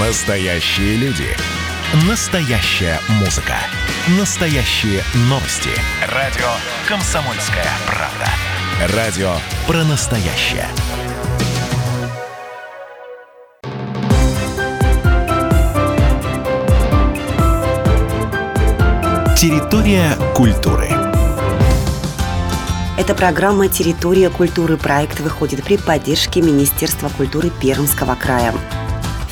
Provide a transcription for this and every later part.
Настоящие люди. Настоящая музыка. Настоящие новости. Радио «Комсомольская правда». Радио про настоящее. Территория культуры. Эта программа «Территория культуры» проект выходит при поддержке Министерства культуры Пермского края.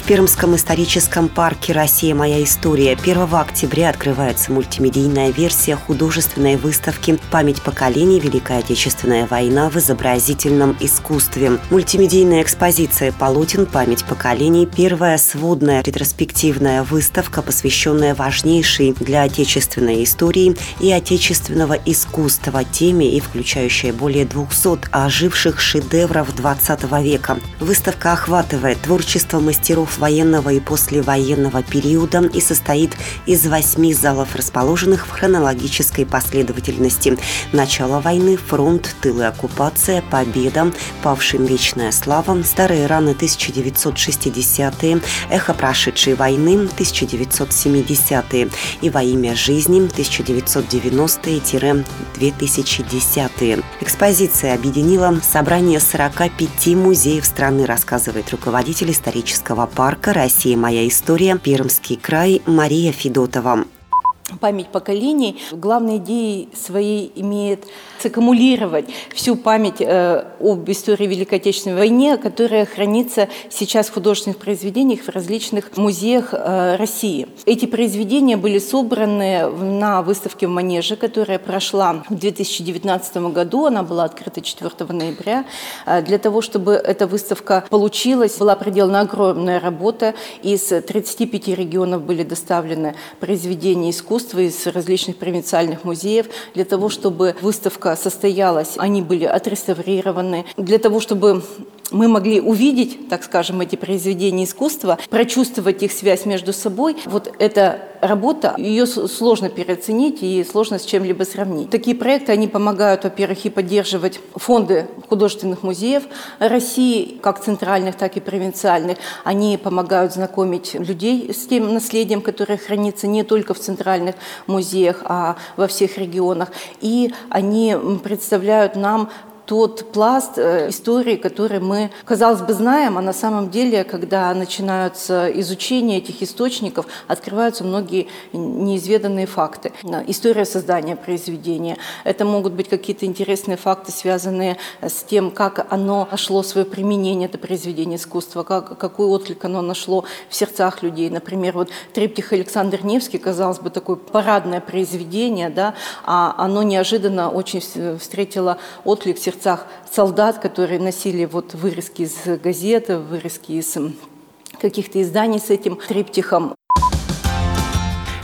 Пермском историческом парке «Россия. Моя история» 1 октября открывается мультимедийная версия художественной выставки «Память поколений. Великая Отечественная война в изобразительном искусстве». Мультимедийная экспозиция полотен «Память поколений» – первая сводная ретроспективная выставка, посвященная важнейшей для отечественной истории и отечественного искусства теме и включающая более 200 оживших шедевров XX века. Выставка охватывает творчество мастеров военного и послевоенного периода и состоит из восьми залов, расположенных в хронологической последовательности. Начало войны, фронт, тылы оккупация, победа, павшим вечная слава, старые раны 1960-е, эхо прошедшей войны 1970-е и во имя жизни 1990-2010-е. Экспозиция объединила собрание 45 музеев страны, рассказывает руководитель исторического парка парка «Россия. Моя история. Пермский край» Мария Федотова память поколений главной идеей своей имеет саккумулировать всю память э, об истории Великой Отечественной войны, которая хранится сейчас в художественных произведениях в различных музеях э, России. Эти произведения были собраны на выставке в Манеже, которая прошла в 2019 году. Она была открыта 4 ноября. Э, для того, чтобы эта выставка получилась, была проделана огромная работа. Из 35 регионов были доставлены произведения искусства искусства из различных провинциальных музеев, для того, чтобы выставка состоялась, они были отреставрированы, для того, чтобы мы могли увидеть, так скажем, эти произведения искусства, прочувствовать их связь между собой. Вот эта работа, ее сложно переоценить и сложно с чем-либо сравнить. Такие проекты, они помогают, во-первых, и поддерживать фонды художественных музеев России, как центральных, так и провинциальных. Они помогают знакомить людей с тем наследием, которое хранится не только в центральных музеях, а во всех регионах. И они представляют нам тот пласт э, истории, который мы, казалось бы, знаем, а на самом деле, когда начинаются изучение этих источников, открываются многие неизведанные факты. История создания произведения. Это могут быть какие-то интересные факты, связанные с тем, как оно нашло свое применение, это произведение искусства, как, какой отклик оно нашло в сердцах людей. Например, вот триптих Александр Невский, казалось бы, такое парадное произведение, да, а оно неожиданно очень встретило отклик в сердцах сердцах солдат, которые носили вот вырезки из газет, вырезки из каких-то изданий с этим триптихом.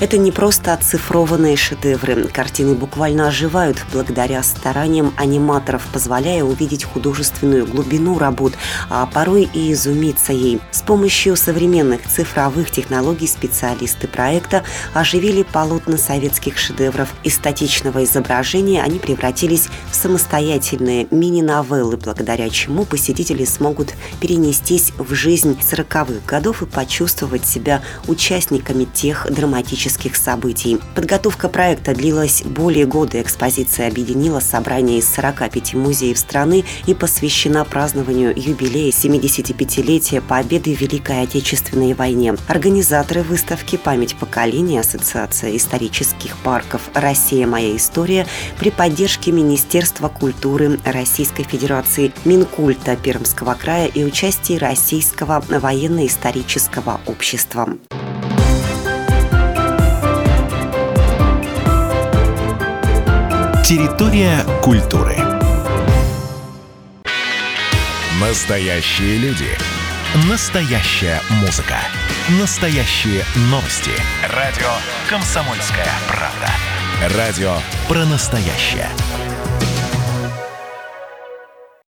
Это не просто оцифрованные шедевры. Картины буквально оживают благодаря стараниям аниматоров, позволяя увидеть художественную глубину работ, а порой и изумиться ей. С помощью современных цифровых технологий специалисты проекта оживили полотна советских шедевров. Из статичного изображения они превратились в самостоятельные мини-новеллы, благодаря чему посетители смогут перенестись в жизнь 40-х годов и почувствовать себя участниками тех драматических исторических событий. Подготовка проекта длилась более года. Экспозиция объединила собрание из 45 музеев страны и посвящена празднованию юбилея 75-летия победы в Великой Отечественной войне. Организаторы выставки «Память поколений» Ассоциация исторических парков «Россия. Моя история» при поддержке Министерства культуры Российской Федерации, Минкульта Пермского края и участии Российского военно-исторического общества. Территория культуры. Настоящие люди. Настоящая музыка. Настоящие новости. Радио «Комсомольская правда». Радио про настоящее.